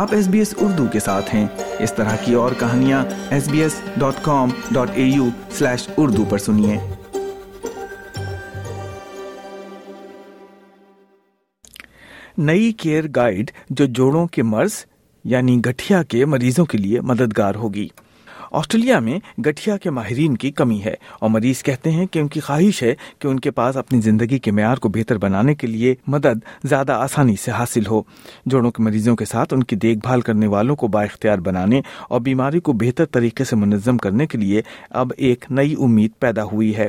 آپ S B S Urdu کے ساتھ ہیں اس طرح کی اور کہانیاں S B S dot com dot A U slash Urdu پر سنیے نئی کیئر گائیڈ جو جوڑوں کے مرض یعنی گٹھیا کے مریضوں کے لیے مددگار ہوگی آسٹریلیا میں گٹھیا کے ماہرین کی کمی ہے اور مریض کہتے ہیں کہ ان کی خواہش ہے کہ ان کے پاس اپنی زندگی کے معیار کو بہتر بنانے کے لیے مدد زیادہ آسانی سے حاصل ہو جوڑوں کے مریضوں کے ساتھ ان کی دیکھ بھال کرنے والوں کو با اختیار بنانے اور بیماری کو بہتر طریقے سے منظم کرنے کے لیے اب ایک نئی امید پیدا ہوئی ہے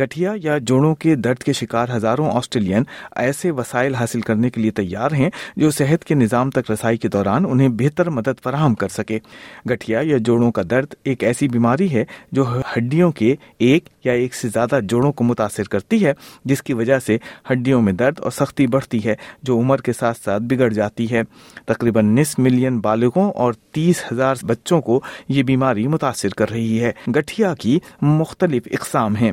گٹھیا یا جوڑوں کے درد کے شکار ہزاروں آسٹریلین ایسے وسائل حاصل کرنے کے لیے تیار ہیں جو صحت کے نظام تک رسائی کے دوران انہیں بہتر مدد فراہم کر سکے گٹھیا یا جوڑوں کا درد ایک ایسی بیماری ہے جو ہڈیوں کے ایک یا ایک سے زیادہ جوڑوں کو متاثر کرتی ہے جس کی وجہ سے ہڈیوں میں درد اور سختی بڑھتی ہے جو عمر کے ساتھ ساتھ بگڑ جاتی ہے تقریباً نس ملین بالغوں اور تیس ہزار بچوں کو یہ بیماری متاثر کر رہی ہے گٹھیا کی مختلف اقسام ہیں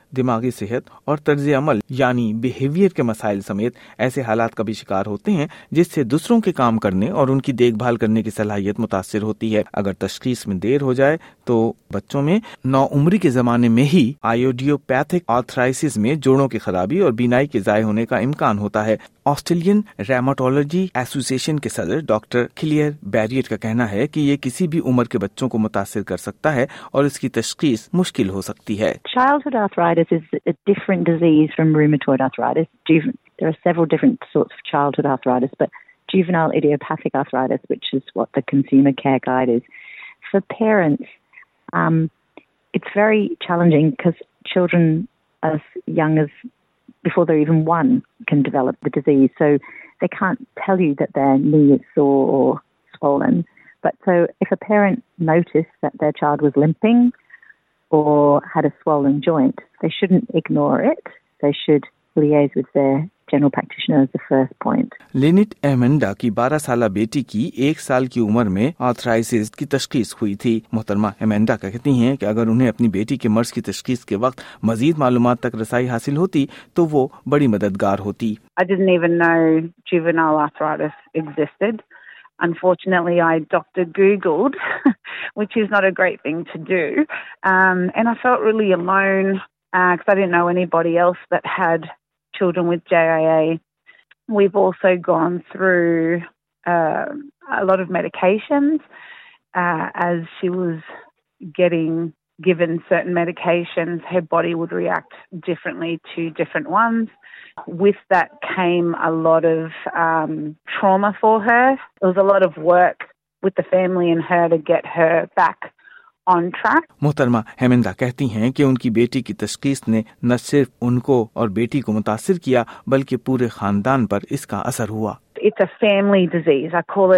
دماغی صحت اور طرز عمل یعنی بیہیویئر کے مسائل سمیت ایسے حالات کا بھی شکار ہوتے ہیں جس سے دوسروں کے کام کرنے اور ان کی دیکھ بھال کرنے کی صلاحیت متاثر ہوتی ہے اگر تشخیص میں دیر ہو جائے تو بچوں میں نو عمری کے زمانے میں ہی آئیوڈیو پیتھک آتھرائس میں جوڑوں کی خرابی اور بینائی کے ضائع ہونے کا امکان ہوتا ہے آسٹریلین ریماٹولوجی ایسوسی ایشن کے صدر ڈاکٹر کلیئر بیریٹ کا کہنا ہے کہ یہ کسی بھی عمر کے بچوں کو متاثر کر سکتا ہے اور اس کی تشخیص مشکل ہو سکتی ہے arthritis is a different disease from rheumatoid arthritis. There are several different sorts of childhood arthritis, but juvenile idiopathic arthritis, which is what the consumer care guide is. For parents, um, it's very challenging because children as young as before they're even one can develop the disease. So they can't tell you that their knee is sore or swollen. But so if a parent noticed that their child was limping or had a swollen joint, لینٹ امنڈا کی بارہ سال بیٹی کی ایک سال کی عمر میں تشخیص ہوئی تھی محترمہ احمدا کہ اگر انہیں اپنی بیٹی کے مرض کی تشخیص کے وقت مزید معلومات تک رسائی حاصل ہوتی تو وہ بڑی مددگار ہوتی because uh, I didn't know anybody else that had children with JIA. We've also gone through uh, a lot of medications uh, as she was getting given certain medications, her body would react differently to different ones. With that came a lot of um, trauma for her. It was a lot of work with the family and her to get her back محترمہ کہتی ہیں کہ ان کی بیٹی کی تشخیص نے نہ صرف ان کو اور بیٹی کو متاثر کیا بلکہ پورے خاندان پر اس کا اثر کوئی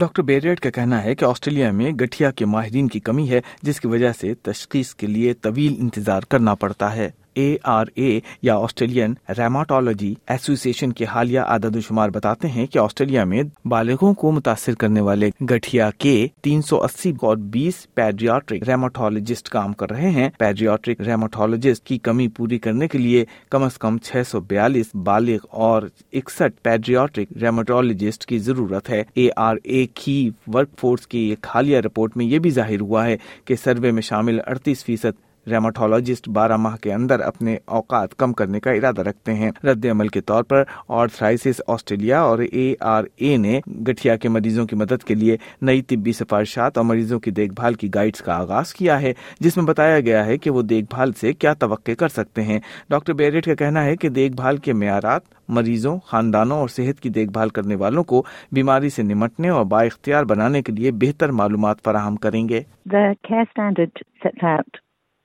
ڈاکٹر بیریٹ کا کہنا ہے کہ آسٹریلیا میں گٹھیا کے ماہرین کی کمی ہے جس کی وجہ سے تشخیص کے لیے طویل انتظار کرنا پڑتا ہے اے آر اے یا آسٹریلین ریماٹولوجی ایسوسی ایشن کے حالیہ عدد و شمار بتاتے ہیں کہ آسٹریلیا میں بالغوں کو متاثر کرنے والے گٹھیا کے تین سو اسی اور بیس پیڈریاٹرک ریماٹولوجسٹ کام کر رہے ہیں پیڈیاٹرک ریماٹولوجسٹ کی کمی پوری کرنے کے لیے کم از کم چھ سو بیالیس بالغ اور اکسٹھ پیڈریاٹرک ریماٹولوجسٹ کی ضرورت ہے اے آر اے کی ورک فورس کی ایک حالیہ رپورٹ میں یہ بھی ظاہر ہوا ہے کہ سروے میں شامل اڑتیس فیصد ریماٹولوجسٹ بارہ ماہ کے اندر اپنے اوقات کم کرنے کا ارادہ رکھتے ہیں رد عمل کے طور پر آرتھرائسس آسٹریلیا اور اے آر اے نے گٹھیا کے مریضوں کی مدد کے لیے نئی طبی سفارشات اور مریضوں کی دیکھ بھال کی گائیڈز کا آغاز کیا ہے جس میں بتایا گیا ہے کہ وہ دیکھ بھال سے کیا توقع کر سکتے ہیں ڈاکٹر بیریٹ کا کہنا ہے کہ دیکھ بھال کے معیارات مریضوں خاندانوں اور صحت کی دیکھ بھال کرنے والوں کو بیماری سے نمٹنے اور با اختیار بنانے کے لیے بہتر معلومات فراہم کریں گے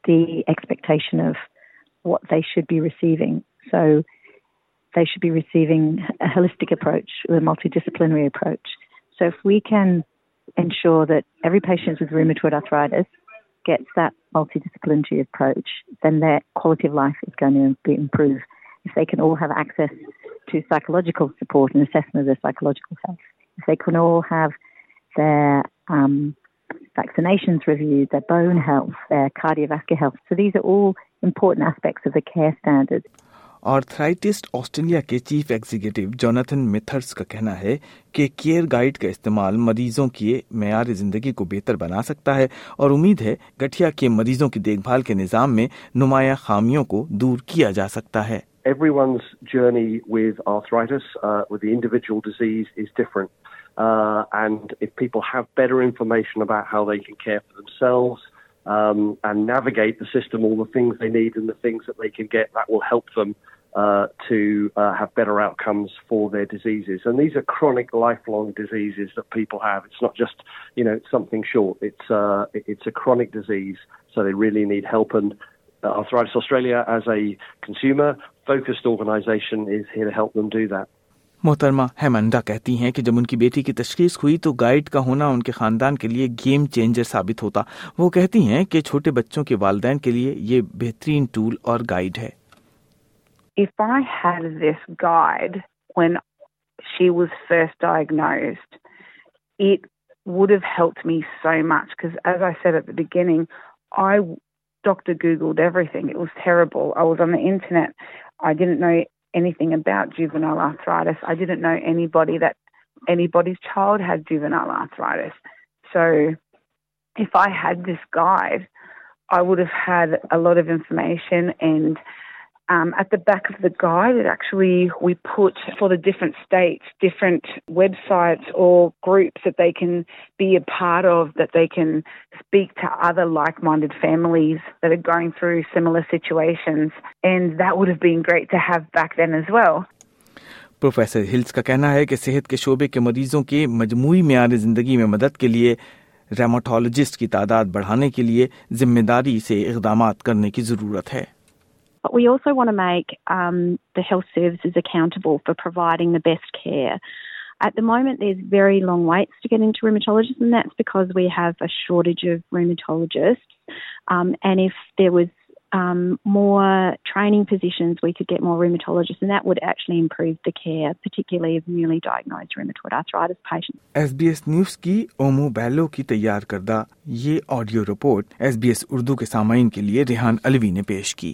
the expectation of what they should be receiving. So they should be receiving a holistic approach, a multidisciplinary approach. So if we can ensure that every patient with rheumatoid arthritis gets that multidisciplinary approach, then their quality of life is going to be improved. If they can all have access to psychological support and assessment of their psychological health, if they can all have their um, vaccinations reviewed, their their bone health, uh, health. cardiovascular So these are all important aspects of the care Arthritis Australia کے chief executive Jonathan ایگزیکٹنس کا کہنا ہے کہ care guide کا استعمال مریضوں کی معیار زندگی کو بہتر بنا سکتا ہے اور امید ہے گٹھیا کے مریضوں کی دیکھ بھال کے نظام میں نمایاں خامیوں کو دور کیا جا سکتا ہے uh, and if people have better information about how they can care for themselves um, and navigate the system, all the things they need and the things that they can get, that will help them uh, to uh, have better outcomes for their diseases. And these are chronic, lifelong diseases that people have. It's not just, you know, something short. It's, uh, it's a chronic disease, so they really need help. And Arthritis Australia, as a consumer-focused organisation, is here to help them do that. محترمہ ہیمنڈا کہتی ہیں کہ جب ان کی بیٹی کی تشخیص ہوئی تو گائیڈ کا ہونا ان کے خاندان کے لیے گیم چینجر ثابت ہوتا وہ کہتی ہیں کہ چھوٹے بچوں کے والدین کے لیے یہ بہترین ٹول اور گائیڈ ہے If I had this guide when she was first diagnosed, it would have helped me so much because as I said at the beginning, I Dr. Googled everything. It was terrible. I was on the internet. I didn't know ی باڈیٹ sir if I had this guard I would information um, at the back of the guide, it actually we put for the different states, different websites or groups that they can be a part of, that they can speak to other like-minded families that are going through similar situations. And that would have been great to have back then as well. Professor Hills کا کہنا ہے کہ صحت کے شعبے کے مریضوں کے مجموعی معیار زندگی میں مدد کے لیے ریماٹولوجسٹ کی تعداد بڑھانے کے لیے ذمہ داری سے اقدامات کرنے کی ضرورت ہے تیار کردہ یہ audio report S B S Urdu کے سامعین کے لیے ریحان علیوی نے پیش کی